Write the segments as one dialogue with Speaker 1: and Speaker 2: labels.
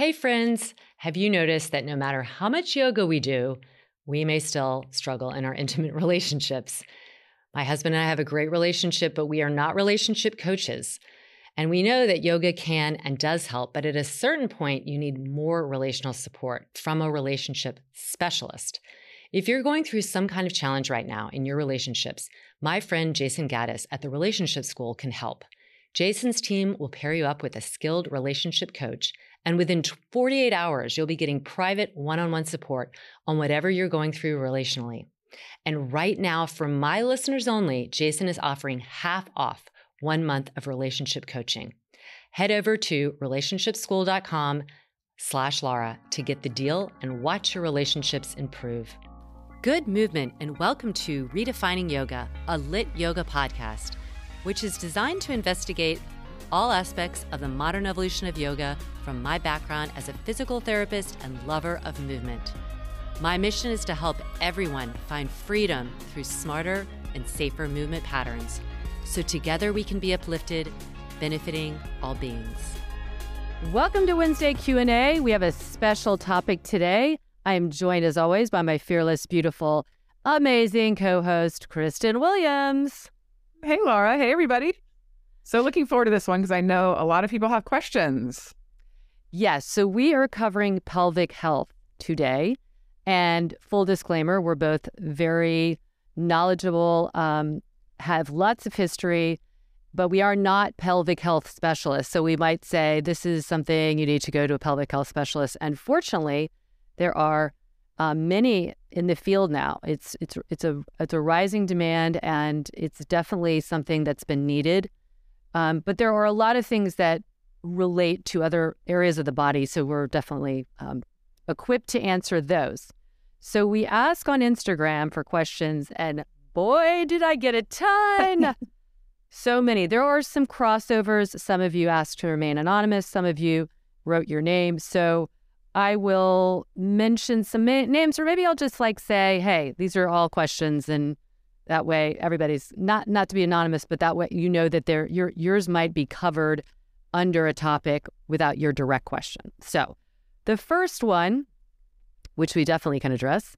Speaker 1: Hey, friends, have you noticed that no matter how much yoga we do, we may still struggle in our intimate relationships? My husband and I have a great relationship, but we are not relationship coaches. And we know that yoga can and does help, but at a certain point, you need more relational support from a relationship specialist. If you're going through some kind of challenge right now in your relationships, my friend Jayson Gaddis at the Relationship School can help. Jason's team will pair you up with a skilled relationship coach and within 48 hours, you'll be getting private one on one support on whatever you're going through relationally. And right now, for my listeners only, Jason is offering half off one month of relationship coaching. Head over to relationshipschool.com slash Laura to get the deal and watch your relationships improve. Good movement, and welcome to Redefining Yoga, a LYT yoga podcast, which is designed to investigate all aspects of the modern evolution of yoga from my background as a physical therapist and lover of movement. My mission is to help everyone find freedom through smarter and safer movement patterns so together we can be uplifted, benefiting all beings.
Speaker 2: Welcome to Wednesday Q&A. We have a special topic today. I am joined as always by my fearless, beautiful, amazing co-host Kristen Williams.
Speaker 3: Hey Laura, hey everybody. So looking forward to this one because I know a lot of people have questions.
Speaker 2: Yes. So we are covering pelvic health today. And full disclaimer, we're both very knowledgeable, um, have lots of history, but we are not pelvic health specialists. So we might say this is something you need to go to a pelvic health specialist. And fortunately, there are uh, many in the field now. It's it's it's a it's a rising demand, and it's definitely something that's been needed. Um, but there are a lot of things that relate to other areas of the body. So we're definitely um, equipped to answer those. So we ask on Instagram for questions, and boy, did I get a ton. so many. There are some crossovers. Some of you asked to remain anonymous, some of you wrote your name. So I will mention some names, or maybe I'll just like say, hey, these are all questions and that way, everybody's not not to be anonymous, but that way you know that their your yours might be covered under a topic without your direct question. So, the first one, which we definitely can address,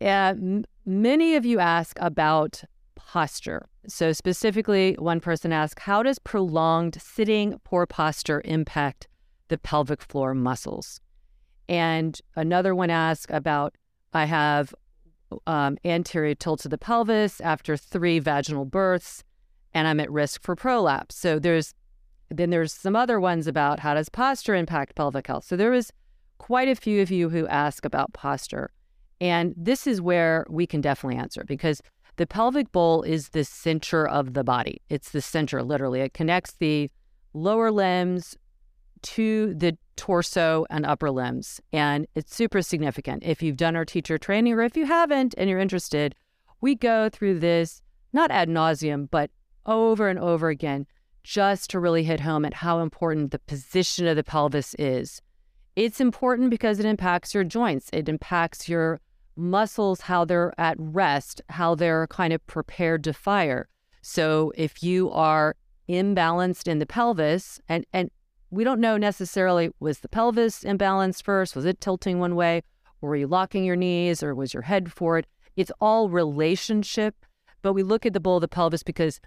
Speaker 2: uh, m- many of you ask about posture. So, specifically, one person asked, How does prolonged sitting, poor posture impact the pelvic floor muscles? And another one asked about, I have um, anterior tilt of the pelvis after three vaginal births, and I'm at risk for prolapse. So there's then there's some other ones about how does posture impact pelvic health. So there was quite a few of you who ask about posture, and this is where we can definitely answer because the pelvic bowl is the center of the body. It's the center, literally. It connects the lower limbs to the torso and upper limbs. And it's super significant. If you've done our teacher training or if you haven't and you're interested, we go through this not ad nauseum, but over and over again, just to really hit home at how important the position of the pelvis is. It's important because it impacts your joints, it impacts your muscles, how they're at rest, how they're kind of prepared to fire. So if you are imbalanced in the pelvis, and, and we don't know necessarily was the pelvis imbalanced first? Was it tilting one way? Were you locking your knees or was your head forward? It's all relationship, but we look at the bowl of the pelvis because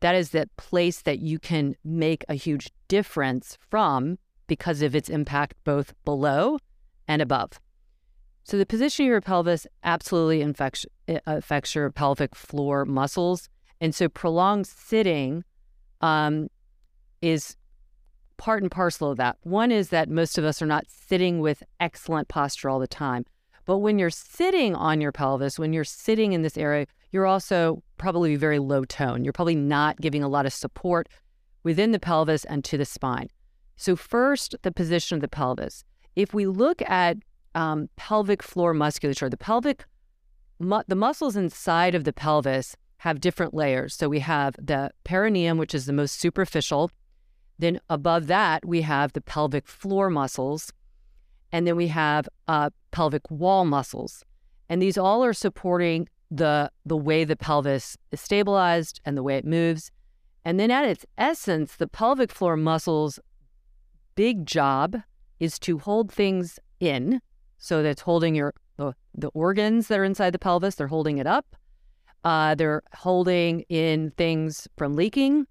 Speaker 2: that is that place that you can make a huge difference from because of its impact both below and above. So the position of your pelvis absolutely affects, affects your pelvic floor muscles. And so prolonged sitting um, is part and parcel of that. One is that most of us are not sitting with excellent posture all the time. But when you're sitting on your pelvis, when you're sitting in this area, you're also probably very low tone. You're probably not giving a lot of support within the pelvis and to the spine. So, first, the position of the pelvis. If we look at um, pelvic floor musculature, the pelvic, mu- the muscles inside of the pelvis have different layers. So, we have the perineum, which is the most superficial. Then, above that, we have the pelvic floor muscles. And then we have uh, pelvic wall muscles. And these all are supporting the the way the pelvis is stabilized and the way it moves. And then at its essence, the pelvic floor muscles big job is to hold things in. So that's holding your the, the organs that are inside the pelvis, they're holding it up. Uh, they're holding in things from leaking.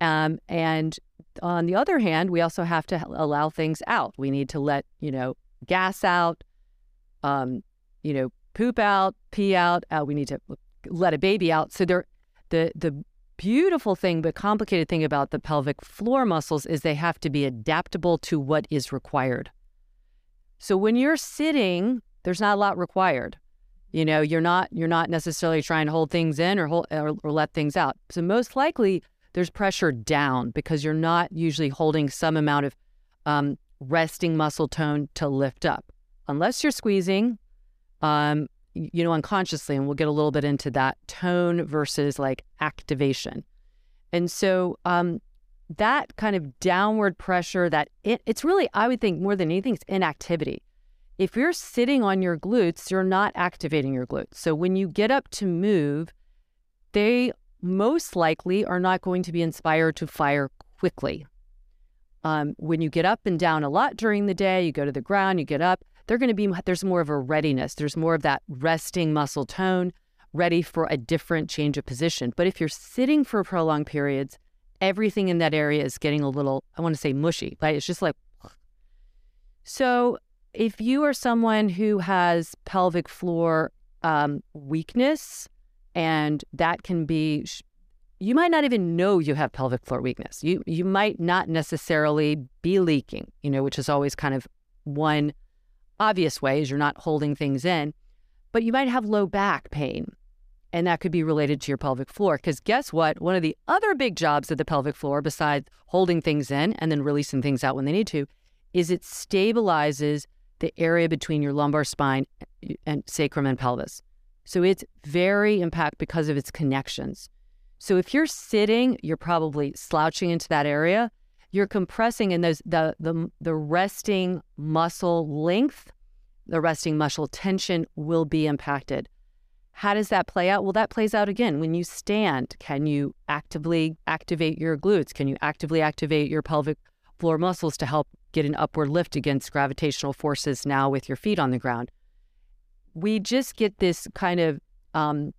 Speaker 2: Um, and on the other hand, we also have to allow things out. We need to let, you know, gas out, um, you know, poop out, pee out. Uh, we need to let a baby out. So there, the the beautiful thing, but complicated thing about the pelvic floor muscles is they have to be adaptable to what is required. So when you're sitting, there's not a lot required. You know, you're not you're not necessarily trying to hold things in or hold or, or let things out. So most likely there's pressure down because you're not usually holding some amount of um, resting muscle tone to lift up, unless you're squeezing um, you know, unconsciously, and we'll get a little bit into that tone versus like activation. And so um, that kind of downward pressure that it, it's really, I would think more than anything, it's inactivity. If you're sitting on your glutes, you're not activating your glutes. So when you get up to move, they most likely are not going to be inspired to fire quickly. Um, when you get up and down a lot during the day, you go to the ground, you get up, they're going to be, there's more of a readiness. There's more of that resting muscle tone, ready for a different change of position. But if you're sitting for prolonged periods, everything in that area is getting a little, I want to say mushy, right? It's just like, so if you are someone who has pelvic floor um, weakness, and that can be, you might not even know you have pelvic floor weakness. You you might not necessarily be leaking, you know, which is always kind of one obvious way is you're not holding things in, but you might have low back pain. And that could be related to your pelvic floor. Because guess what? One of the other big jobs of the pelvic floor, besides holding things in and then releasing things out when they need to, is it stabilizes the area between your lumbar spine and sacrum and pelvis. So it's very impact because of its connections. So if you're sitting, you're probably slouching into that area you're compressing and those the the the resting muscle length, the resting muscle tension will be impacted. How does that play out? Well, that plays out again when you stand. Can you actively activate your glutes? Can you actively activate your pelvic floor muscles to help get an upward lift against gravitational forces now with your feet on the ground? We just get this kind of um,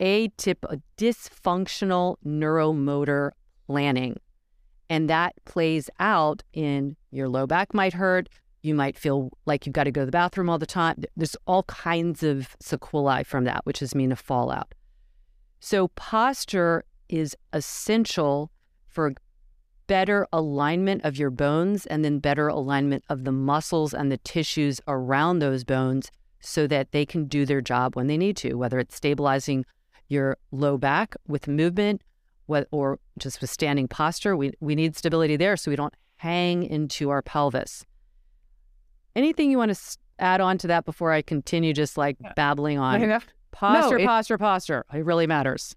Speaker 2: atyp, dysfunctional neuromotor planning and that plays out in your low back might hurt. You might feel like you've got to go to the bathroom all the time. There's all kinds of sequelae from that, which is mean a fallout. So posture is essential for better alignment of your bones and then better alignment of the muscles and the tissues around those bones so that they can do their job when they need to, whether it's stabilizing your low back with movement or just with standing posture. We, we need stability there so we don't hang into our pelvis. Anything you want to add on to that before I continue just like babbling on? Posture, no, it, posture, posture. It really matters.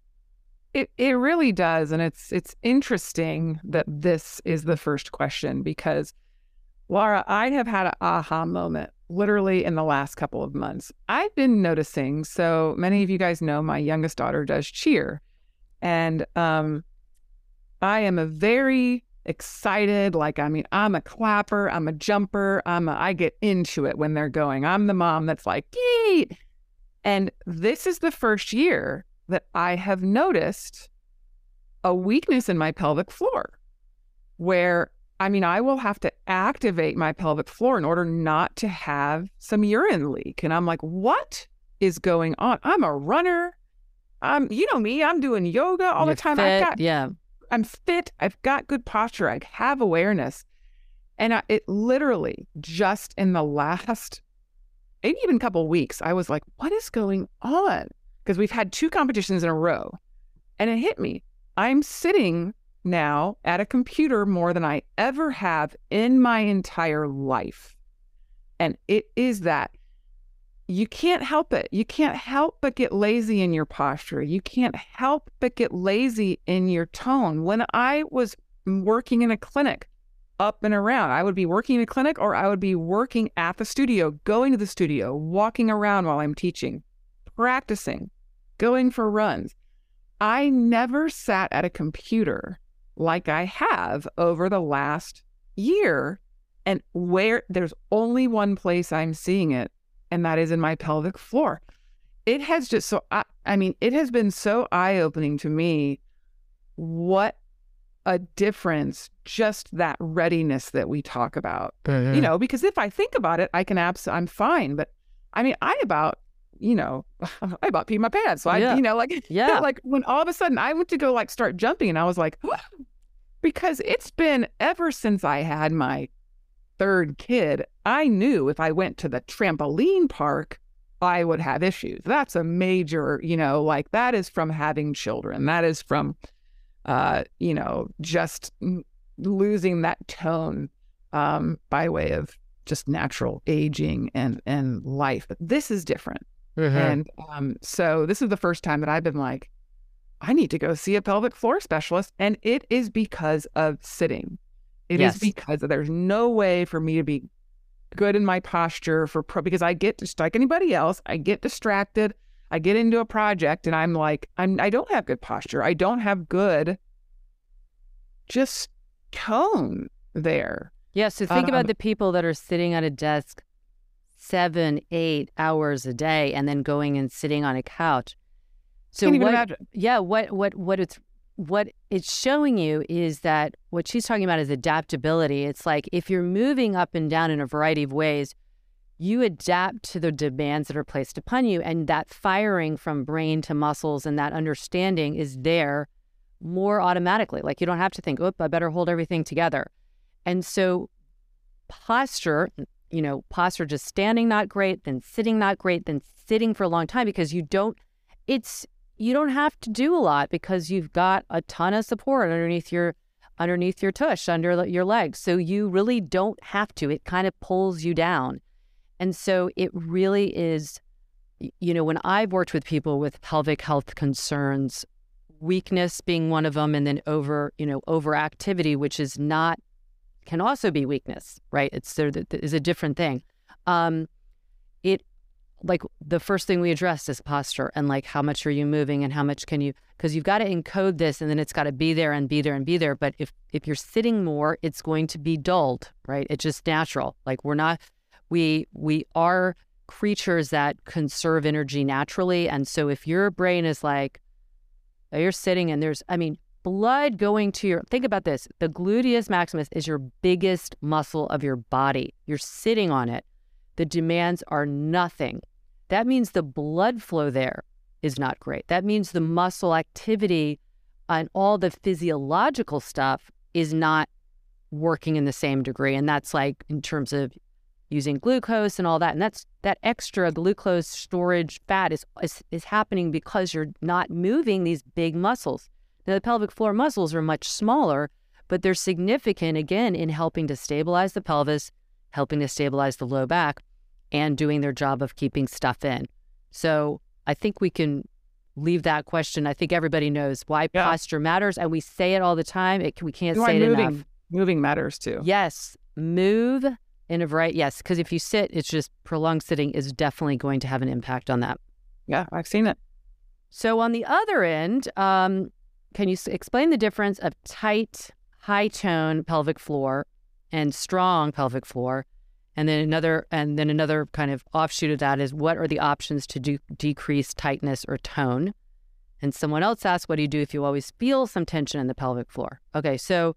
Speaker 3: It it really does, and it's it's interesting that this is the first question because Laura, I have had an aha moment literally in the last couple of months. I've been noticing. So many of you guys know my youngest daughter does cheer, and um, I am a very excited, like, I mean, I'm a clapper, I'm a jumper, I'm a, I get into it when they're going. I'm the mom that's like, yay. And this is the first year that I have noticed a weakness in my pelvic floor where I mean, I will have to activate my pelvic floor in order not to have some urine leak. And I'm like, what is going on? I'm a runner. I'm, you know me, I'm doing yoga all
Speaker 2: You're
Speaker 3: the time.
Speaker 2: fit,
Speaker 3: I've got,
Speaker 2: yeah.
Speaker 3: I'm fit. I've got good posture. I have awareness. And I, it literally just in the last, maybe even couple weeks, I was like, what is going on? Because we've had two competitions in a row. And it hit me. I'm sitting now at a computer more than I ever have in my entire life. And it is that you can't help it. You can't help but get lazy in your posture. You can't help but get lazy in your tone. When I was working in a clinic, up and around, I would be working in a clinic or I would be working at the studio, going to the studio, walking around while I'm teaching, practicing, going for runs. I never sat at a computer like I have over the last year. And where there's only one place I'm seeing it, and that is in my pelvic floor. It has just so, I, I mean, it has been so eye opening to me what a difference just that readiness that we talk about. You know, because if I think about it, I can abs I'm fine. But I mean, I about, you know, I about peed my pants. So I,
Speaker 2: Yeah.
Speaker 3: you know, like,
Speaker 2: Yeah.
Speaker 3: like when all of a sudden I went to go like start jumping and I was like, "What?" because it's been ever since I had my third kid, I knew if I went to the trampoline park, I would have issues. That's a major, you know, like that is from having children. That is from, uh, you know, just losing that tone um, by way of just natural aging and and life. But this is different.
Speaker 2: Mm-hmm.
Speaker 3: And um, so this is the first time that I've been like, I need to go see a pelvic floor specialist. And it is because of sitting. It is
Speaker 2: Yes.
Speaker 3: because there's no way for me to be good in my posture for pro because I get just like anybody else, I get distracted. I get into a project and I'm like, I'm I don't have good posture. I don't have good just tone there.
Speaker 2: Yeah. So think
Speaker 3: Um,
Speaker 2: about the people that are sitting at a desk seven, eight hours a day and then going and sitting on a couch. So what,
Speaker 3: imagine.
Speaker 2: yeah, what what what it's what it's showing you is that what she's talking about is adaptability. It's like if you're moving up and down in a variety of ways, you adapt to the demands that are placed upon you and that firing from brain to muscles and that understanding is there more automatically. Like you don't have to think, "Oop, I better hold everything together." And so posture, you know, posture just standing not great, then sitting not great, then sitting for a long time because you don't it's you don't have to do a lot because you've got a ton of support underneath your underneath your tush, under your legs. So you really don't have to. It kind of pulls you down. And so it really is you know, when I've worked with people with pelvic health concerns, weakness being one of them and then over, you know, overactivity which is not can also be weakness, right? It's there is a different thing. Um, it like the first thing we addressed is posture and like how much are you moving and how much can you because you've got to encode this and then it's got to be there and be there and be there. But if if you're sitting more, it's going to be dulled, right? It's just natural. Like we're not we we are creatures that conserve energy naturally, and so if your brain is like you're sitting and there's I mean blood going to your think about this the gluteus maximus is your biggest muscle of your body. You're sitting on it. The demands are nothing. That means the blood flow there is not great. That means the muscle activity and all the physiological stuff is not working in the same degree. And that's like in terms of using glucose and all that. And that's that extra glucose storage fat is is, is happening because you're not moving these big muscles now, the pelvic floor muscles are much smaller, but they're significant again in helping to stabilize the pelvis, helping to stabilize the low back, and doing their job of keeping stuff in. So I think we can leave that question. I think everybody knows why
Speaker 3: Yeah.
Speaker 2: posture matters, and we say it all the time. It, we can't
Speaker 3: Why
Speaker 2: say it
Speaker 3: moving
Speaker 2: enough.
Speaker 3: moving matters too.
Speaker 2: Yes, move in a variety. Yes, because if you sit, it's just prolonged sitting is definitely going to have an impact on that.
Speaker 3: Yeah, I've seen it.
Speaker 2: So on the other end, um, can you explain the difference of tight, high tone pelvic floor and strong pelvic floor? And then another, and then another kind of offshoot of that is what are the options to do decrease tightness or tone? And someone else asked, what do you do if you always feel some tension in the pelvic floor? Okay, so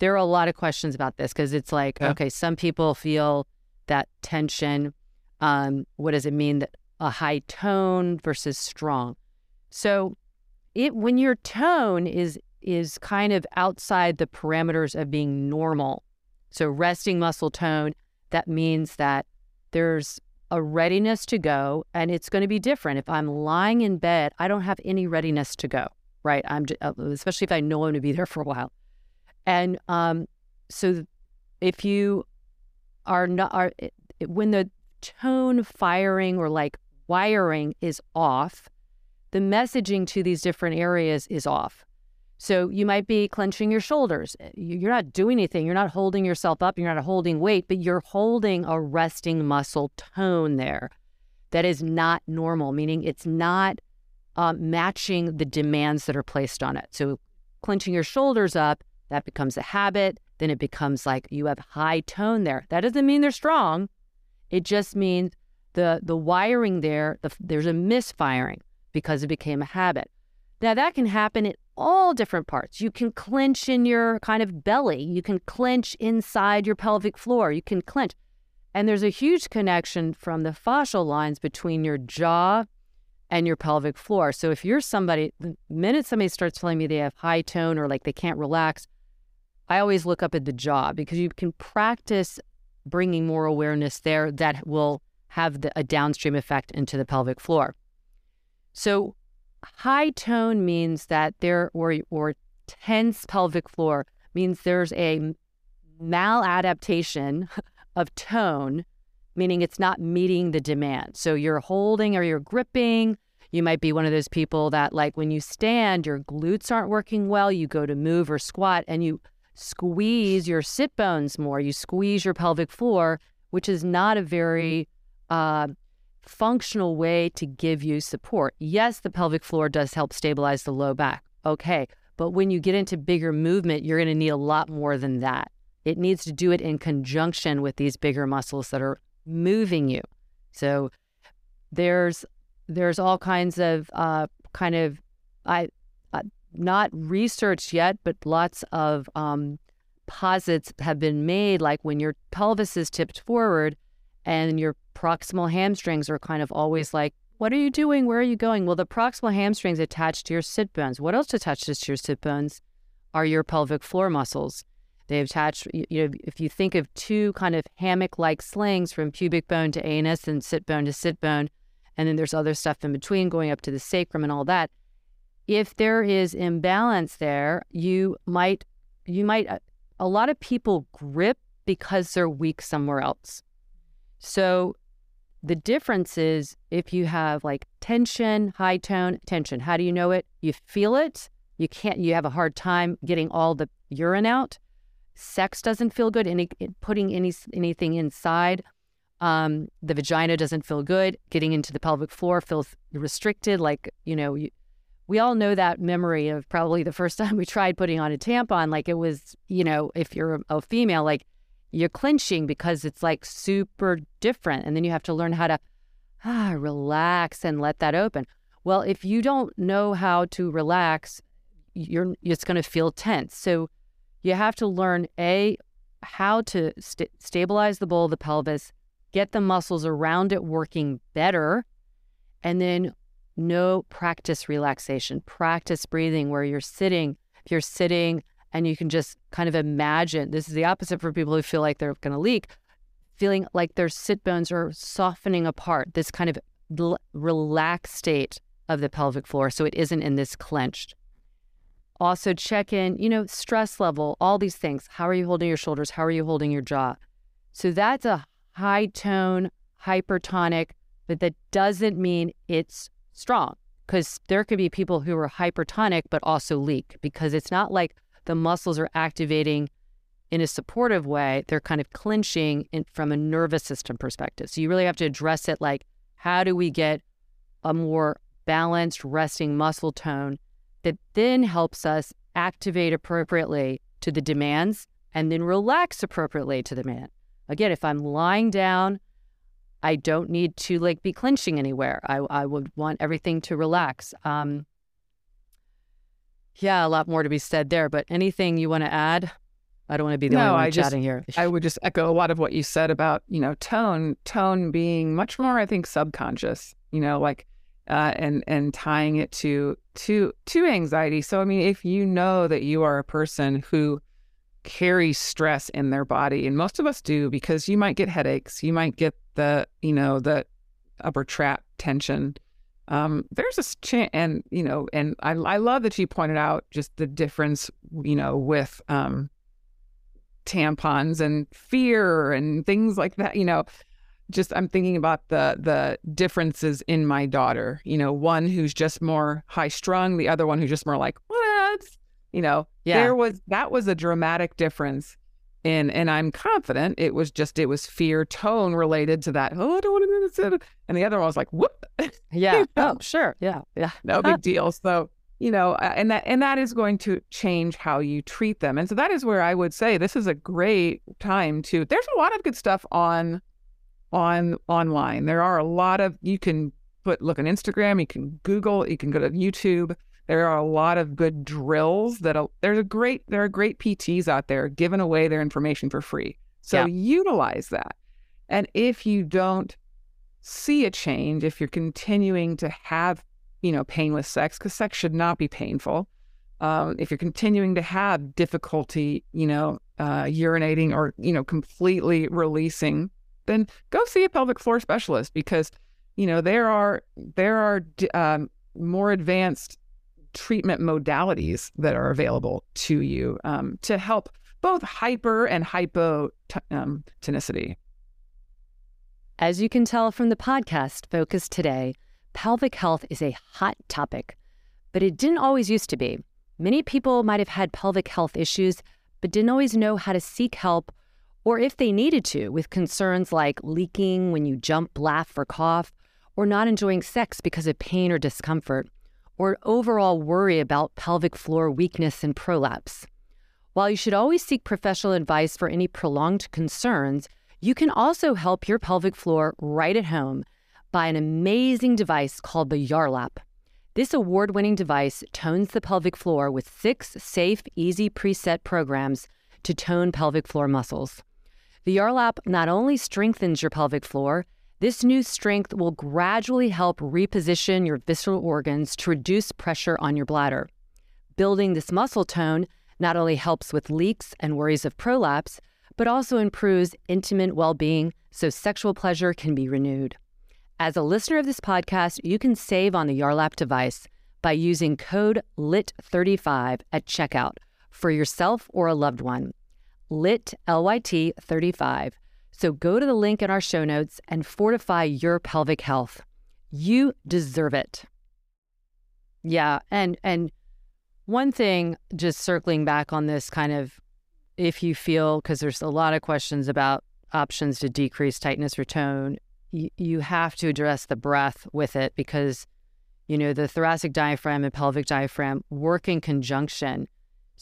Speaker 2: there are a lot of questions about this because it's like, yeah. okay, some people feel that tension. Um, what does it mean that a high tone versus strong? So it when your tone is is kind of outside the parameters of being normal. So resting muscle tone, that means that there's a readiness to go and it's going to be different. If I'm lying in bed, I don't have any readiness to go, right? I'm just, uh, especially if I know I'm going to be there for a while. And um, so if you are not are when the tone firing or like wiring is off, the messaging to these different areas is off. So you might be clenching your shoulders. Eh, you're not doing anything. You're not holding yourself up. You're not holding weight, but you're holding a resting muscle tone there that is not normal, meaning it's not um, matching the demands that are placed on it. So clenching your shoulders up, that becomes a habit. Then it becomes like you have high tone there. That doesn't mean they're strong. It just means the the wiring there, the, there's a misfiring because it became a habit. Now that can happen in all different parts. You can clench in your kind of belly. You can clench inside your pelvic floor. You can clench. And there's a huge connection from the fascial lines between your jaw and your pelvic floor. So if you're somebody, the minute somebody starts telling me they have high tone or like they can't relax, I always look up at the jaw because you can practice bringing more awareness there that will have the, a downstream effect into the pelvic floor. So high tone means that there or or tense pelvic floor means there's a maladaptation of tone, meaning it's not meeting the demand. So you're holding or you're gripping. You might be one of those people that, like, when you stand, your glutes aren't working well. You go to move or squat and you squeeze your sit bones more. You squeeze your pelvic floor, which is not a very uh, functional way to give you support. Yes, the pelvic floor does help stabilize the low back. Okay. But when you get into bigger movement, you're going to need a lot more than that. It needs to do it in conjunction with these bigger muscles that are moving you. So there's there's all kinds of uh, kind of I uh, not researched yet, but lots of um, posits have been made. Like when your pelvis is tipped forward, and your proximal hamstrings are kind of always like, what are you doing? Where are you going? Well, the proximal hamstrings attached to your sit bones. What else attaches to your sit bones are your pelvic floor muscles. They attach, you know, if you think of two kind of hammock like slings from pubic bone to anus and sit bone to sit bone, and then there's other stuff in between going up to the sacrum and all that. If there is imbalance there, you might, you might, uh, a lot of people grip because they're weak somewhere else. So the difference is if you have like tension, high tone, tension, how do you know it? You feel it. You can't, you have a hard time getting all the urine out. Sex doesn't feel good. Any putting any anything inside, um, the vagina doesn't feel good. Getting into the pelvic floor feels restricted. Like you know, you, we all know that memory of probably the first time we tried putting on a tampon. Like it was, you know, if you're a female, like you're clinching because it's like super different. And then you have to learn how to ah, relax and let that open. Well, if you don't know how to relax, you're it's going to feel tense. So you have to learn a how to st- stabilize the bowl of the pelvis, get the muscles around it working better, and then no practice relaxation, practice breathing where you're sitting. If you're sitting and you can just kind of imagine this is the opposite for people who feel like they're going to leak feeling like their sit bones are softening apart this kind of l- relaxed state of the pelvic floor so it isn't in this clenched. Also check in you know stress level all these things. How are you holding your shoulders? How are you holding your jaw? So that's a high tone hypertonic but that doesn't mean it's strong because there could be people who are hypertonic but also leak because it's not like the muscles are activating in a supportive way, they're kind of clinching in, from a nervous system perspective. So you really have to address it like, how do we get a more balanced resting muscle tone that then helps us activate appropriately to the demands and then relax appropriately to the demand. Again, if I'm lying down, I don't need to like be clenching anywhere. I, I would want everything to relax. Um, Yeah, a lot more to be said there. But anything you want to add? I don't want to be the
Speaker 3: no,
Speaker 2: only one
Speaker 3: I just,
Speaker 2: chatting here.
Speaker 3: I would just echo a lot of what you said about you know tone, tone being much more, I think, subconscious. You know, like uh, and and tying it to to to anxiety. So I mean, if you know that you are a person who carries stress in their body, and most of us do, because you might get headaches, you might get the you know the upper trap tension. Um, there's a chance, and you know, and I I love that you pointed out just the difference, you know, with um tampons and fear and things like that. You know, just I'm thinking about the the differences in my daughter. You know, one who's just more high strung, the other one who's just more like what? You know,
Speaker 2: yeah.
Speaker 3: there was that was a dramatic difference in, and I'm confident it was just it was fear tone related to that. Oh, I don't want to. do this. And the other one was like, whoop.
Speaker 2: Yeah. oh, sure. Yeah. Yeah.
Speaker 3: No big deal. So you know, and that and that is going to change how you treat them. And so that is where I would say this is a great time to. There's a lot of good stuff on on online. There are a lot of you can put look on Instagram, you can Google, you can go to YouTube. There are a lot of good drills that there's a great there are great PTs out there giving away their information for free. So yeah. utilize that. And if you don't see a change, if you're continuing to have, you know, pain with sex, because sex should not be painful. Um, if you're continuing to have difficulty, you know, uh, urinating or, you know, completely releasing then go see a pelvic floor specialist because you know there are there are um, more advanced treatment modalities that are available to you um, to help both hyper and hypo um.
Speaker 2: As you can tell from the podcast focus today, pelvic health is a hot topic, but it didn't always used to be. Many people might have had pelvic health issues, but didn't always know how to seek help or if they needed to, with concerns like leaking when you jump, laugh, or cough, or not enjoying sex because of pain or discomfort, or overall worry about pelvic floor weakness and prolapse. While you should always seek professional advice for any prolonged concerns, you can also help your pelvic floor right at home by an amazing device called the Yarlap. This award winning device tones the pelvic floor with six safe, easy preset programs to tone pelvic floor muscles. The Yarlap not only strengthens your pelvic floor, this new strength will gradually help reposition your visceral organs to reduce pressure on your bladder. Building this muscle tone not only helps with leaks and worries of prolapse, but also improves intimate well being so sexual pleasure can be renewed. As a listener of this podcast, you can save on the Yarlap device by using code LYT35 at checkout for yourself or a loved one. LYT, L-Y-T 35. So go to the link in our show notes and fortify your pelvic health. You deserve it. Yeah, and and one thing just circling back on this kind of if you feel because there's a lot of questions about options to decrease tightness or tone, you, you have to address the breath with it because you know the thoracic diaphragm and pelvic diaphragm work in conjunction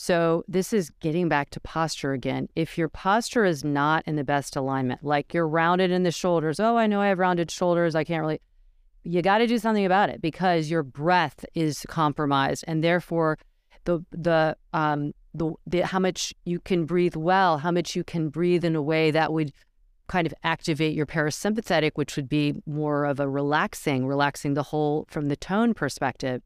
Speaker 2: so, this is getting back to posture again. If your posture is not in the best alignment, like you're rounded in the shoulders, oh, I know I have rounded shoulders, I can't really, you got to do something about it because your breath is compromised and therefore the, the, um, the, the, how much you can breathe well, how much you can breathe in a way that would kind of activate your parasympathetic, which would be more of a relaxing, relaxing the whole from the tone perspective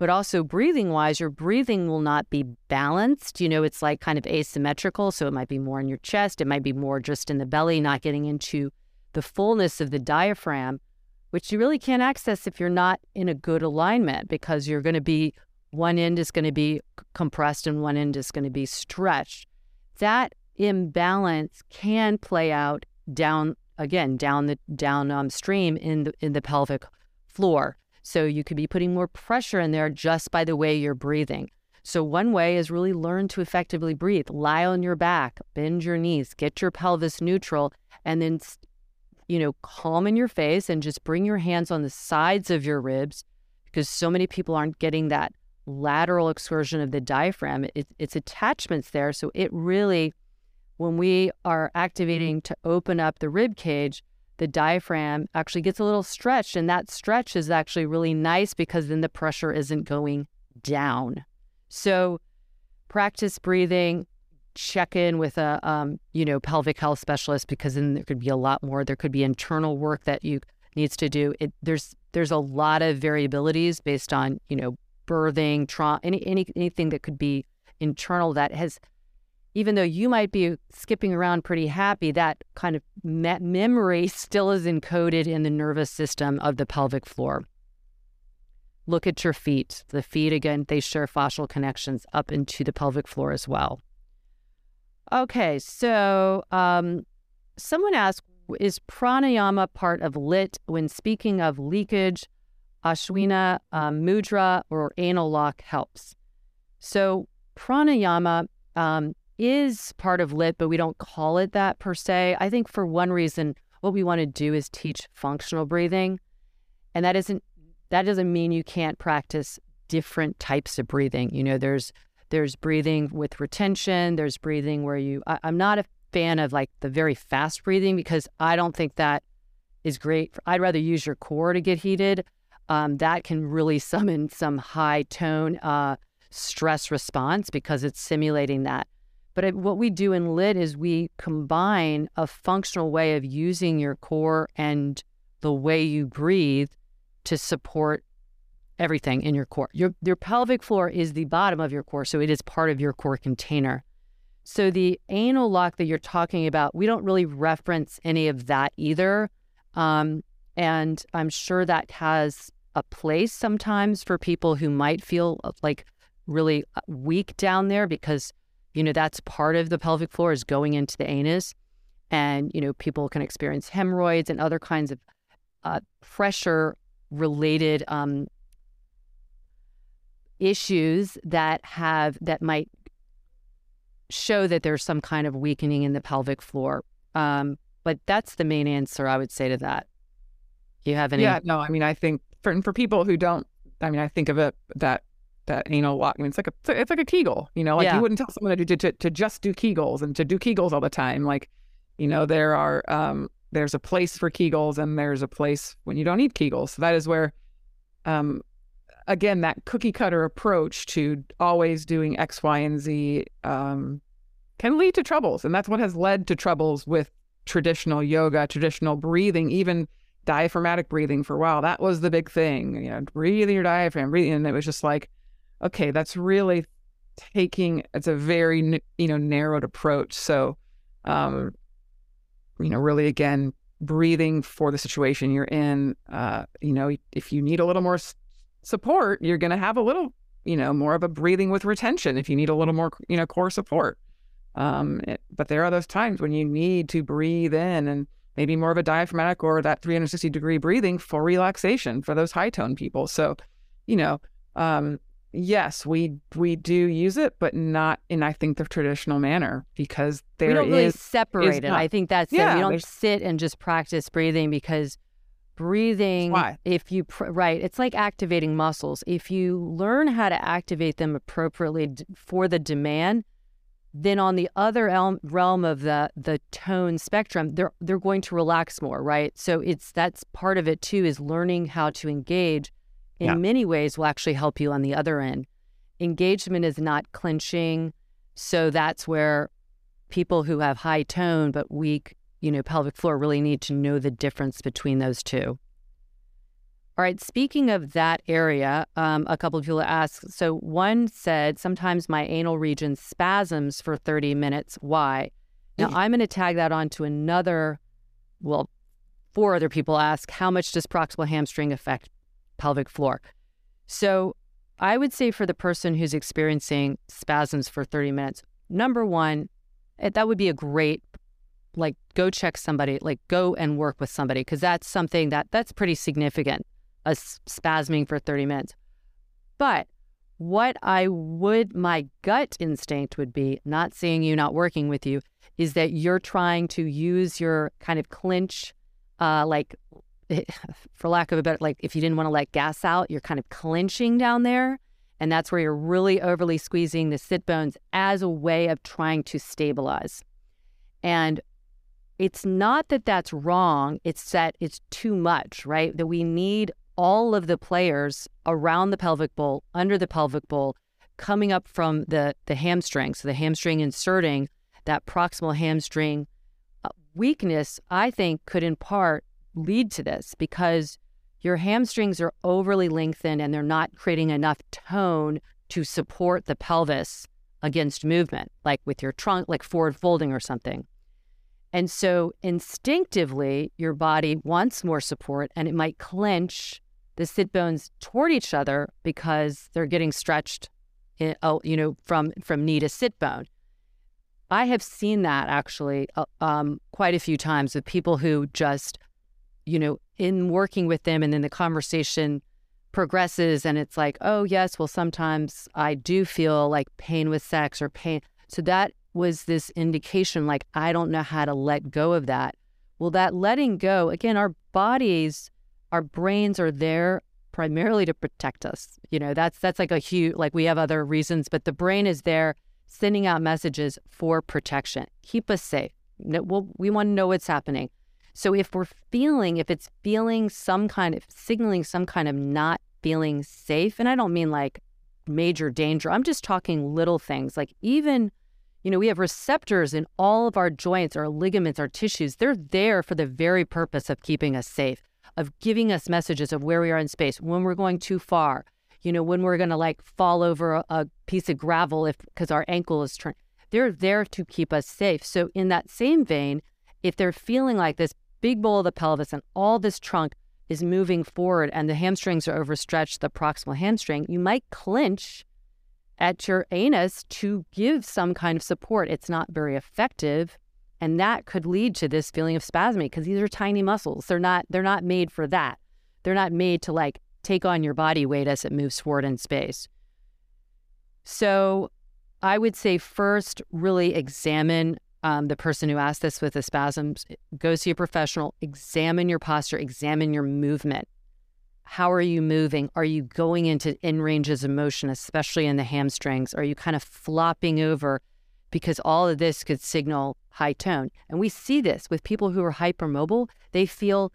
Speaker 2: but also breathing wise, your breathing will not be balanced. You know, it's like kind of asymmetrical. So it might be more in your chest, it might be more just in the belly, not getting into the fullness of the diaphragm, which you really can't access if you're not in a good alignment because you're going to be one end is going to be compressed and one end is going to be stretched. That imbalance can play out down again down the down um, in the in the pelvic floor. So you could be putting more pressure in there just by the way you're breathing. So one way is really learn to effectively breathe. Lie on your back, bend your knees, get your pelvis neutral, and then you know, calm in your face and just bring your hands on the sides of your ribs because so many people aren't getting that lateral excursion of the diaphragm. It, it's attachments there. So it really, when we are activating to open up the rib cage, the diaphragm actually gets a little stretched. And that stretch is actually really nice because then the pressure isn't going down. So practice breathing, check in with a um, you know pelvic health specialist because then there could be a lot more. There could be internal work that you needs to do. It, there's there's a lot of variabilities based on you know birthing, trauma, any, any anything that could be internal that has even though you might be skipping around pretty happy, that kind of me- memory still is encoded in the nervous system of the pelvic floor. Look at your feet. The feet, again, they share fascial connections up into the pelvic floor as well. Okay, so um, someone asked, is pranayama part of LYT when speaking of leakage, ashwini, um, mudra, or anal lock helps? So pranayama um, is part of LYT, but we don't call it that per se. I think for one reason, what we want to do is teach functional breathing. And that isn't that doesn't mean you can't practice different types of breathing. You know, there's there's breathing with retention, there's breathing where you I, I'm not a fan of like the very fast breathing because I don't think that is great. I'd rather use your core to get heated. Um, that can really summon some high tone uh, stress response because it's simulating that. But it, what we do in LYT is we combine a functional way of using your core and the way you breathe to support everything in your core. Your, your pelvic floor is the bottom of your core, so it is part of your core container. So the anal lock that you're talking about, we don't really reference any of that either. Um, and I'm sure that has a place sometimes for people who might feel uh, like really uh, weak down there because you know, that's part of the pelvic floor is going into the anus. And, you know, people can experience hemorrhoids and other kinds of uh, pressure related um, issues that have, that might show that there's some kind of weakening in the pelvic floor. Um, but that's the main answer I would say to that. You have any?
Speaker 3: Yeah, no, I mean, I think for, for people who don't, I mean, I think of it that that anal lock. I mean, it's like a it's like a Kegel, you know. Like yeah. you wouldn't tell someone to, to to just do Kegels and to do Kegels all the time. Like, you know, there are um there's a place for Kegels and there's a place when you don't need Kegels. So that is where, um, again, that cookie cutter approach to always doing X, Y, and Z um, can lead to troubles, and that's what has led to troubles with traditional yoga, traditional breathing, even diaphragmatic breathing for a while. That was the big thing, you know, breathing your diaphragm, breathing, and it was just like okay, that's really taking it's a very you know narrowed approach. So, um, you know, really again breathing for the situation you're in. Uh, you know, if you need a little more support, you're going to have a little you know more of a breathing with retention. If you need a little more you know core support. Um, it, but there are those times when you need to breathe in and maybe more of a diaphragmatic or that 360 degree breathing for relaxation for those high tone people. So, you know, um, yes, we we do use it, but not in I think the traditional manner because there we
Speaker 2: don't really separate it. Not, I think that's
Speaker 3: yeah,
Speaker 2: it. We don't sit and just practice breathing because breathing.
Speaker 3: Why?
Speaker 2: If you right, it's like activating muscles. If you learn how to activate them appropriately for the demand, then on the other realm of the the tone spectrum, they're they're going to relax more, right? So it's that's part of it too is learning how to engage in yeah. many ways will actually help you on the other end. Engagement is not clinching. So that's where people who have high tone but weak, you know, pelvic floor really need to know the difference between those two. All right, speaking of that area, um, a couple of people asked. So one said, sometimes my anal region spasms for 30 minutes. Why? Now mm. I'm going to tag that on to another, well, four other people ask, how much does proximal hamstring affect pelvic floor. So I would say for the person who's experiencing spasms for 30 minutes, number one, eh, that would be a great like go check somebody like go and work with somebody because that's something that that's pretty significant a spasming for 30 minutes but what i would my gut instinct would be not seeing you not working with you is that you're trying to use your kind of clinch uh, like for lack of a better, like if you didn't want to let gas out, you're kind of clinching down there. And that's where you're really overly squeezing the sit bones as a way of trying to stabilize. And it's not that that's wrong, it's that it's too much, right? That we need all of the players around the pelvic bowl, under the pelvic bowl, coming up from the the hamstring. So the hamstring inserting that proximal hamstring uh, weakness, I think, could in part lead to this because your hamstrings are overly lengthened and they're not creating enough tone to support the pelvis against movement, like with your trunk, like forward folding or something. And so instinctively, your body wants more support and it might clench the sit bones toward each other because they're getting stretched, in, oh, you know, from from knee to sit bone. I have seen that actually uh, um, quite a few times with people who just, you know, in working with them, and then the conversation progresses, and it's like, oh yes, well sometimes I do feel like pain with sex or pain. So that was this indication, like I don't know how to let go of that. Well, that letting go again, our bodies our brains are there primarily to protect us. You know, that's that's like a huge like we have other reasons, but the brain is there sending out messages for protection. Keep us safe. We'll, we want to know what's happening. So if we're feeling, if it's feeling some kind of signaling some kind of not feeling safe, and I don't mean like major danger. I'm just talking little things like even you know, we have receptors in all of our joints, our ligaments, our tissues. They're there for the very purpose of keeping us safe of giving us messages of where we are in space, when we're going too far, you know, when we're going to like fall over a, a piece of gravel if because our ankle is turned. They're there to keep us safe. So in that same vein, if they're feeling like this big bowl of the pelvis and all this trunk is moving forward and the hamstrings are overstretched, the proximal hamstring, you might clench at your anus to give some kind of support. It's not very effective and that could lead to this feeling of spasming because these are tiny muscles. They're not they're not made for that. They're not made to like take on your body weight as it moves forward in space. So I would say first really examine um, the person who asked this with the spasms. Go see a professional, examine your posture, examine your movement. How are you moving? Are you going into in ranges of motion, especially in the hamstrings? Are you kind of flopping over? Because all of this could signal high tone. And we see this with people who are hypermobile. They feel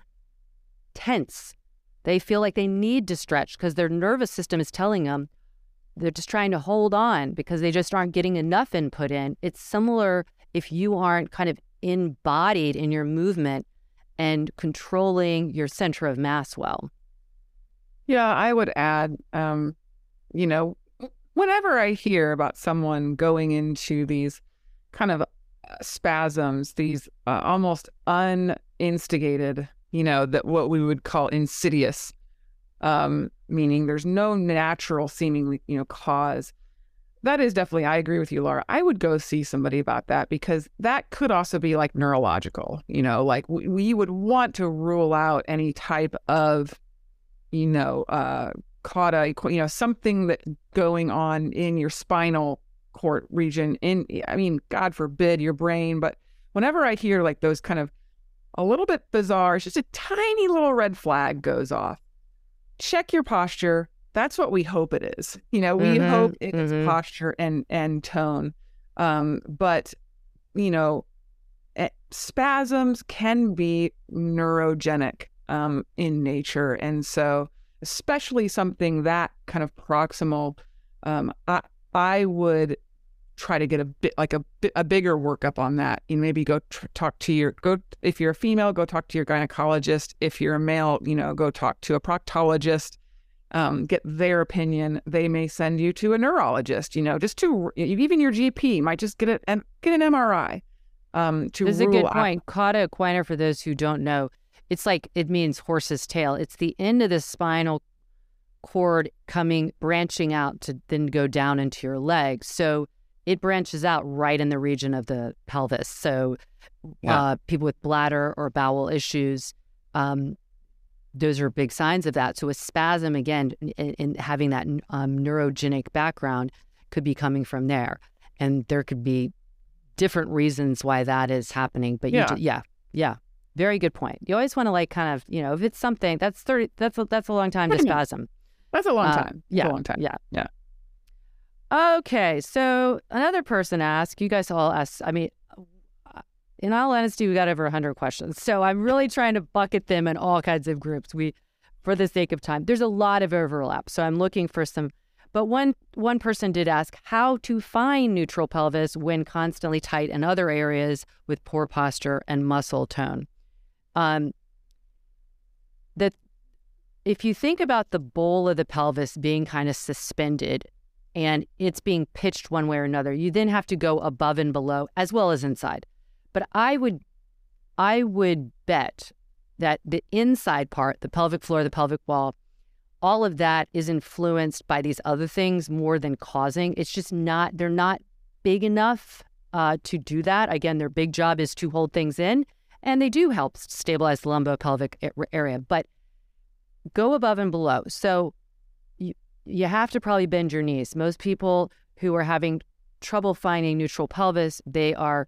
Speaker 2: tense. They feel like they need to stretch because their nervous system is telling them they're just trying to hold on because they just aren't getting enough input in. It's similar if you aren't kind of embodied in your movement and controlling your center of mass well.
Speaker 3: Yeah, I would add, um, you know, whenever I hear about someone going into these kind of uh, spasms, these uh, almost uninstigated, you know, that what we would call insidious, um, meaning there's no natural seemingly, you know, cause. That is definitely, I agree with you, Laura. I would go see somebody about that because that could also be like neurological, you know, like we, we would want to rule out any type of, you know, uh, cauda, you know, something that going on in your spinal cord region. In, I mean, God forbid your brain, but whenever I hear like those kind of a little bit bizarre, it's just a tiny little red flag goes off. Check your posture. That's what we hope it is. You know, we mm-hmm, hope it's mm-hmm. posture and and tone. Um, but you know, spasms can be neurogenic um, in nature, and so especially something that kind of proximal, um, I, I would try to get a bit like a, a bigger workup on that. You know, maybe go tr- talk to your go if you're a female, go talk to your gynecologist. If you're a male, you know, go talk to a proctologist. Um, get their opinion. They may send you to a neurologist. You know, just to even your GP might just get it and get an MRI. Um, to
Speaker 2: this is a good point. Out. Cauda equina, for those who don't know, it's like it means horse's tail. It's the end of the spinal cord coming branching out to then go down into your leg. So it branches out right in the region of the pelvis. So yeah. uh, people with bladder or bowel issues, um, those are big signs of that. So a spasm again, in, in having that um, neurogenic background, could be coming from there, and there could be different reasons why that is happening. But yeah, yeah, yeah. Very good point. You always want to like kind of, you know, if it's something that's 30, that's a, that's a long time to spasm.
Speaker 3: That's a long uh, time.
Speaker 2: yeah.
Speaker 3: a long time.
Speaker 2: Yeah.
Speaker 3: Yeah.
Speaker 2: Okay. So another person asked, you guys all asked, I mean, in all honesty, we got over 100 questions. So I'm really trying to bucket them in all kinds of groups. We, for the sake of time, there's a lot of overlap. So I'm looking for some, But one one person did ask how to find neutral pelvis when constantly tight in other areas with poor posture and muscle tone. Um, that if you think about the bowl of the pelvis being kind of suspended and it's being pitched one way or another, you then have to go above and below as well as inside. But I would I would bet that the inside part, the pelvic floor, the pelvic wall, all of that is influenced by these other things more than causing. It's just not, they're not big enough uh, to do that. Again, their big job is to hold things in, and they do help stabilize the lumbopelvic area, but go above and below. So you, you have to probably bend your knees. Most people who are having trouble finding neutral pelvis, they are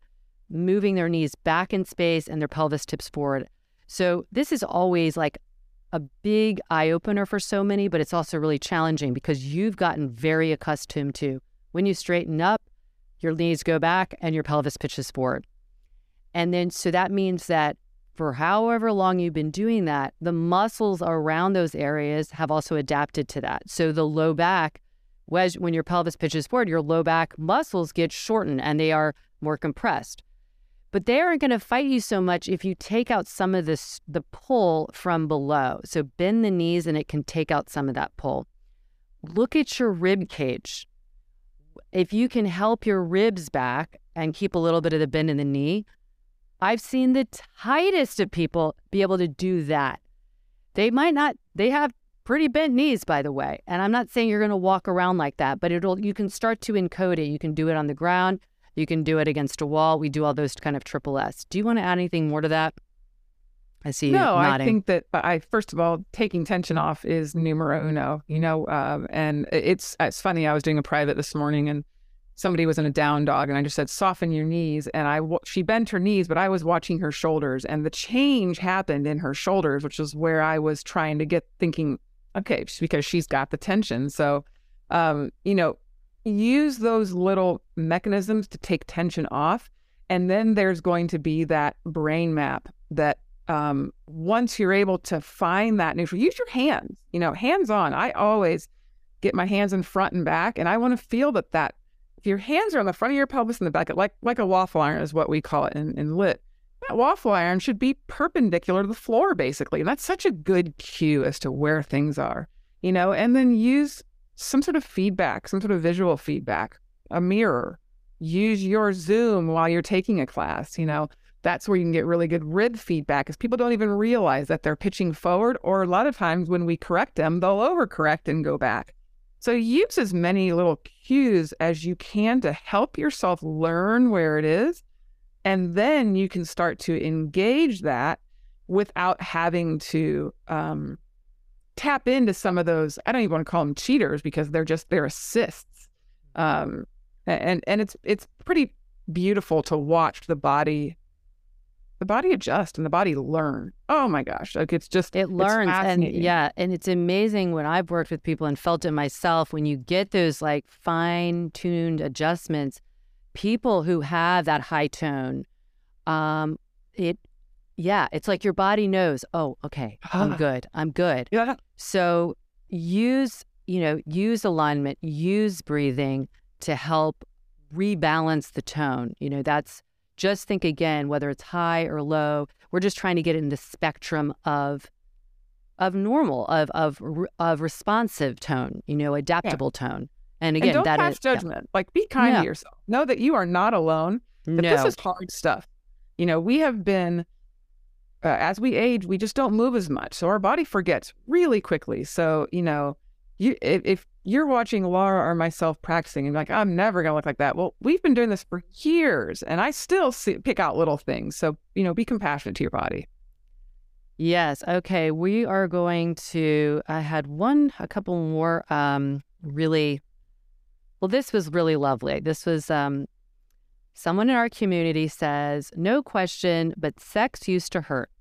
Speaker 2: moving their knees back in space and their pelvis tips forward. So this is always like a big eye opener for so many, but it's also really challenging because you've gotten very accustomed to when you straighten up, your knees go back and your pelvis pitches forward. And then, so that means that for however long you've been doing that, the muscles around those areas have also adapted to that. So the low back, when your pelvis pitches forward, your low back muscles get shortened and they are more compressed but they aren't going to fight you so much if you take out some of this the pull from below. So bend the knees and it can take out some of that pull. Look at your rib cage. If you can help your ribs back and keep a little bit of the bend in the knee, I've seen the tightest of people be able to do that. They might not they have pretty bent knees by the way. And I'm not saying you're going to walk around like that, but it'll you can start to encode it. You can do it on the ground you can do it against a wall. We do all those kind of triple S. Do you want to add anything more to that? I see.
Speaker 3: No,
Speaker 2: I
Speaker 3: think that I first of all taking tension off is numero uno. You know, um, and it's it's funny. I was doing a private this morning, and somebody was in a down dog, and I just said soften your knees, and I she bent her knees, but I was watching her shoulders, and the change happened in her shoulders, which is where I was trying to get thinking. Okay, because she's got the tension, so um, you know, use those little mechanisms to take tension off. And then there's going to be that brain map that um, once you're able to find that neutral, use your hands, you know, hands on. I always get my hands in front and back, and I want to feel that that your hands are on the front of your pelvis and the back, like like a waffle iron is what we call it in, in LYT. That waffle iron should be perpendicular to the floor, basically. And that's such a good cue as to where things are, you know, and then use some sort of feedback, some sort of visual feedback, a mirror. Use your Zoom while you're taking a class. You know, that's where you can get really good rib feedback because people don't even realize that they're pitching forward, or a lot of times when we correct them, they'll overcorrect and go back. So use as many little cues as you can to help yourself learn where it is. And then you can start to engage that without having to um, tap into some of those. I don't even want to call them cheaters because they're just they're assists. Um, and and it's it's pretty beautiful to watch the body the body adjusts and the body learn. Oh my gosh. Like it's just
Speaker 2: it learns and yeah, and it's amazing when I've worked with people and felt it myself when you get those like fine-tuned adjustments, people who have that high tone um it yeah, it's like your body knows, oh, okay, I'm good. I'm good.
Speaker 3: Yeah.
Speaker 2: So use, you know, use alignment, use breathing to help rebalance the tone. You know, that's just think again, whether it's high or low, we're just trying to get in the spectrum of of normal, of of of responsive tone, you know, adaptable yeah. tone. And again,
Speaker 3: and don't
Speaker 2: that
Speaker 3: pass
Speaker 2: is,
Speaker 3: judgment. Yeah. Like be kind yeah. to yourself. Know that you are not alone. That no. this is hard stuff. You know, we have been uh, as we age, we just don't move as much. So our body forgets really quickly. So, you know, you if, if you're watching Laura or myself practicing and like, I'm never going to look like that. Well, we've been doing this for years and I still see, pick out little things. So, you know, be compassionate to your body.
Speaker 2: Yes. Okay. We are going to, I had one, a couple more um, really, well, this was really lovely. This was um, Someone in our community says, no question, but sex used to hurt.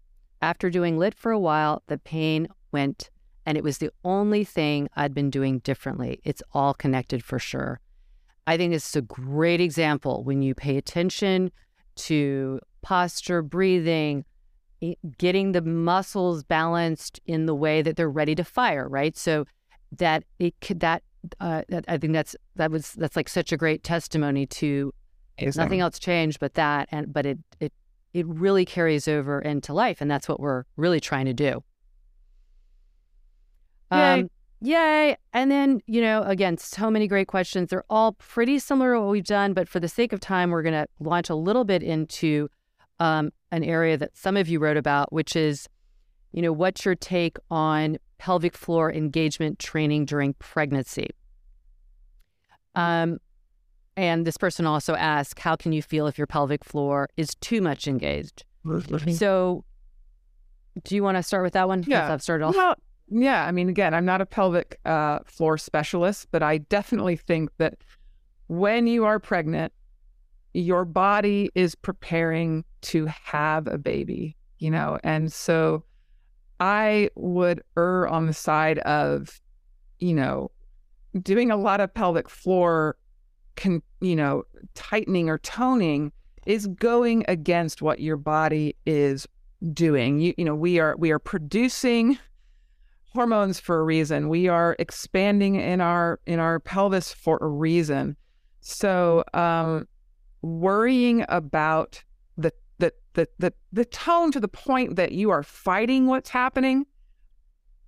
Speaker 2: After doing LYT for a while, the pain went, and it was the only thing I'd been doing differently. It's all connected for sure. I think this is a great example when you pay attention to posture, breathing, getting the muscles balanced in the way that they're ready to fire, right? So that it could, that uh, I think that's that was that's like such a great testimony to
Speaker 3: Amazing.
Speaker 2: nothing else changed but that, and but it it it really carries over into life, and that's what we're really trying to do.
Speaker 3: Yay.
Speaker 2: Um, yay! And then you know, again, so many great questions. They're all pretty similar to what we've done, but for the sake of time, we're going to launch a little bit into um, an area that some of you wrote about, which is, you know, what's your take on pelvic floor engagement training during pregnancy? Um, and this person also asked, how can you feel if your pelvic floor is too much engaged? So, do you want to start with that one?
Speaker 3: Yeah.
Speaker 2: I've started off.
Speaker 3: Well, yeah. I mean, again, I'm not a pelvic uh, floor specialist, but I definitely think that when you are pregnant, your body is preparing to have a baby, you know, and so I would err on the side of, you know, doing a lot of pelvic floor, con, you know, tightening or toning is going against what your body is doing. You, you know, we are we are producing hormones for a reason. We are expanding in our in our pelvis for a reason. So, um, worrying about the the the the the tone to the point that you are fighting what's happening,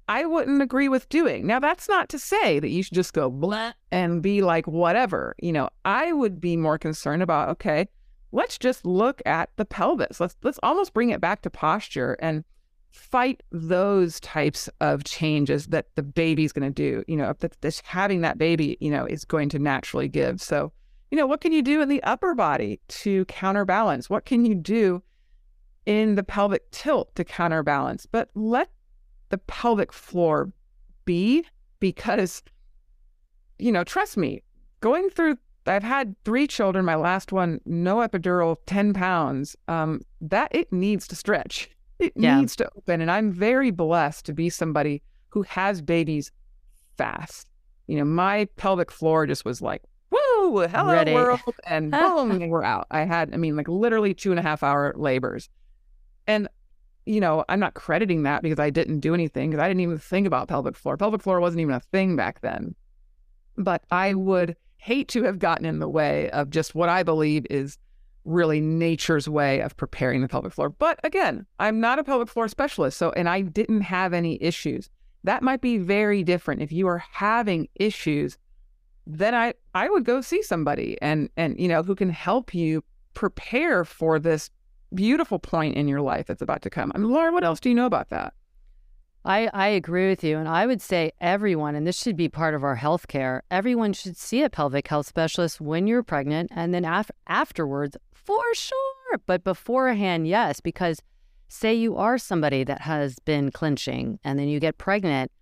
Speaker 3: I wouldn't agree with doing. Now, that's not to say that you should just go blah and be like whatever. You know, I would be more concerned about okay, let's just look at the pelvis. Let's let's almost bring it back to posture and fight those types of changes that the baby's going to do. You know, that this having that baby, you know, is going to naturally give. So, you know, what can you do in the upper body to counterbalance? What can you do in the pelvic tilt to counterbalance? But let the pelvic floor be because, you know, trust me, going through I've had three children. My last one, no epidural, 10 pounds. Um, that it needs to stretch. It
Speaker 2: Yeah.
Speaker 3: needs to open. And I'm very blessed to be somebody who has babies fast. You know, my pelvic floor just was like, woo, hello
Speaker 2: Ready.
Speaker 3: world. And boom, we're out. I had, I mean, like literally two and a half hour labors. And, you know, I'm not crediting that because I didn't do anything because I didn't even think about pelvic floor. Pelvic floor wasn't even a thing back then. But I would hate to have gotten in the way of just what I believe is really nature's way of preparing the pelvic floor. But again, I'm not a pelvic floor specialist, so and I didn't have any issues. That might be very different if you are having issues. Then I I would go see somebody and and you know who can help you prepare for this beautiful point in your life that's about to come. I mean, Laura, what else do you know about that?
Speaker 2: I, I agree with you. And I would say everyone, and this should be part of our health care, everyone should see a pelvic health specialist when you're pregnant and then af- afterwards, for sure. But beforehand, yes, because say you are somebody that has been clinching and then you get pregnant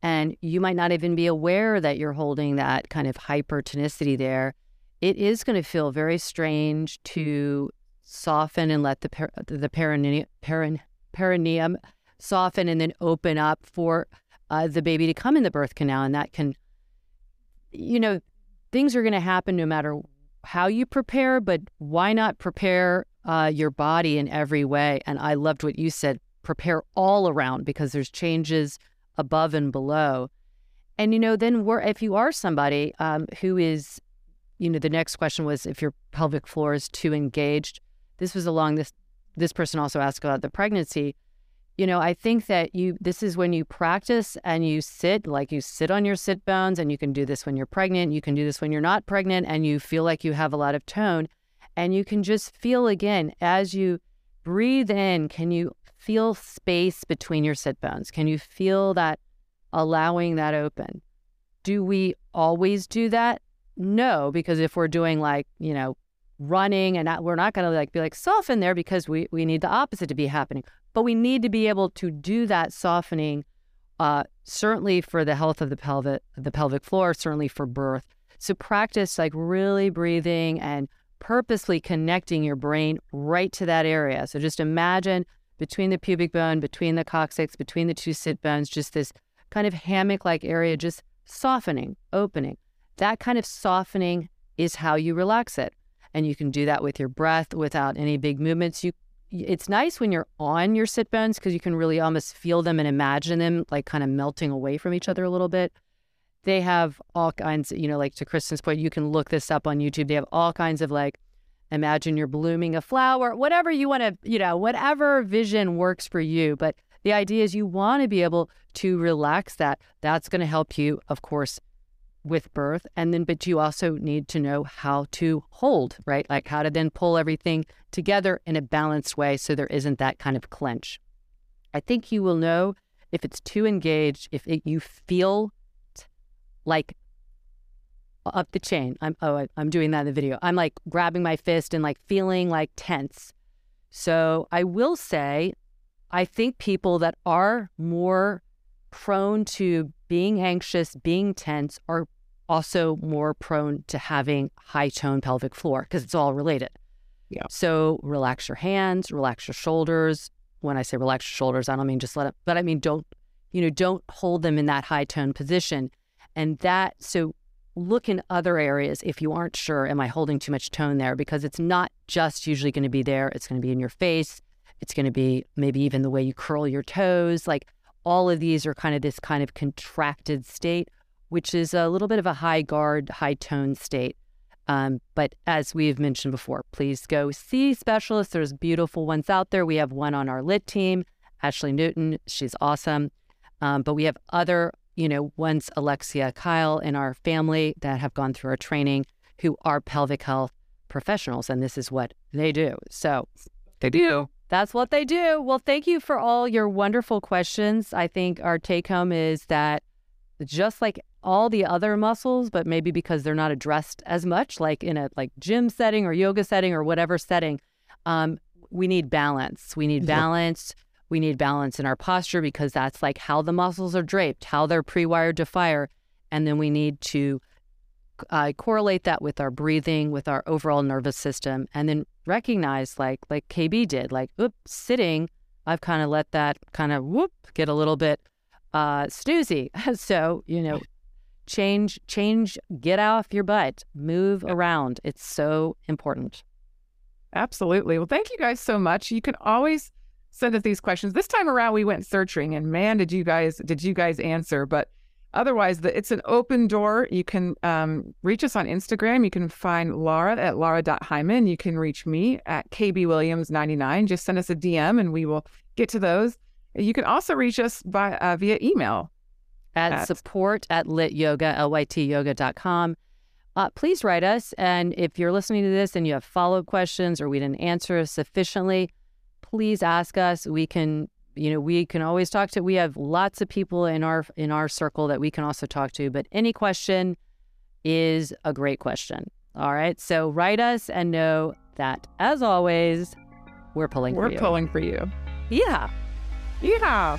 Speaker 2: and you might not even be aware that you're holding that kind of hypertonicity there. It is going to feel very strange to soften and let the per- the perineum, perin- perineum soften and then open up for uh, the baby to come in the birth canal. And that can, you know, things are going to happen no matter how you prepare, but why not prepare uh, your body in every way? And I loved what you said prepare all around because there's changes above and below. And, you know, then we're, if you are somebody um, who is, you know, the next question was if your pelvic floor is too engaged. This was along this, this person also asked about the pregnancy you know, I think that you this is when you practice and you sit like you sit on your sit bones and you can do this when you're pregnant, you can do this when you're not pregnant and you feel like you have a lot of tone and you can just feel again as you breathe in, can you feel space between your sit bones? Can you feel that allowing that open? Do we always do that? No, because if we're doing like, you know, running and not, we're not going to like be like soften there because we we need the opposite to be happening but we need to be able to do that softening uh, certainly for the health of the pelvic the pelvic floor certainly for birth. So practice like really breathing and purposely connecting your brain right to that area. So just imagine between the pubic bone between the coccyx between the two sit bones just this kind of hammock like area just softening opening. That kind of softening is how you relax it. And you can do that with your breath without any big movements. You it's nice when you're on your sit bones because you can really almost feel them and imagine them like kind of melting away from each other a little bit. they have all kinds, you know, like to Kristen's point, you can look this up on YouTube. They have all kinds of like, imagine you're blooming a flower, whatever you want to, you know, whatever vision works for you. But the idea is you want to be able to relax that. That's going to help you, of course, with birth. And then, but you also need to know how to hold, right? Like how to then pull everything together in a balanced way so there isn't that kind of clench. I think you will know if it's too engaged, if it, you feel like up the chain. I'm oh I'm doing that in the video. I'm like grabbing my fist and like feeling like tense. So I will say, I think people that are more prone to being anxious, being tense, are also more prone to having high tone pelvic floor because it's all related.
Speaker 3: Yeah.
Speaker 2: So relax your hands, relax your shoulders. When I say relax your shoulders, I don't mean just let it, but I mean don't, you know, don't hold them in that high tone position. And that, so look in other areas if you aren't sure, am I holding too much tone there? Because it's not just usually going to be there, it's going to be in your face. It's going to be maybe even the way you curl your toes. Like all of these are kind of this kind of contracted state, which is a little bit of a high guard, high tone state. Um, but as we've mentioned before, please go see specialists. There's beautiful ones out there. We have one on our LYT team, Ashley Newton. She's awesome. Um, but we have other you know, once Alexia Kyle in our family that have gone through our training who are pelvic health professionals, and this is what they do. So
Speaker 3: they do.
Speaker 2: That's what they do. Well, thank you for all your wonderful questions. I think our take home is that just like all the other muscles, but maybe because they're not addressed as much, like in a like gym setting or yoga setting or whatever setting, um, we need balance. We need balance. We need balance in our posture because that's like how the muscles are draped, how they're pre wired to fire. And then we need to uh, correlate that with our breathing, with our overall nervous system, and then recognize, like like KB did, like, oops, sitting, I've kind of let that kind of whoop get a little bit uh, snoozy. so you know, change, change, get off your butt, move around. It's so important.
Speaker 3: Absolutely. Well, thank you guys so much. You can always send us these questions. This time around, we went searching, and man, did you guys did you guys answer? But otherwise, the, it's an open door. You can um, reach us on Instagram. You can find Laura at laura.hyman. You can reach me at kbwilliams99. Just send us a DM, and we will get to those. You can also reach us by uh, via email
Speaker 2: at, at support at lityoga, L-Y-T yoga.com. Uh, please write us. And if you're listening to this and you have follow up questions or we didn't answer sufficiently, please ask us. We can, you know, we can always talk to. We have lots of people in our in our circle that we can also talk to. But any question is a great question. All right. So write us and know that as always, we're pulling
Speaker 3: we're
Speaker 2: for you.
Speaker 3: pulling for you.
Speaker 2: Yeah.
Speaker 3: Yeah.